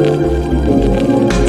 Música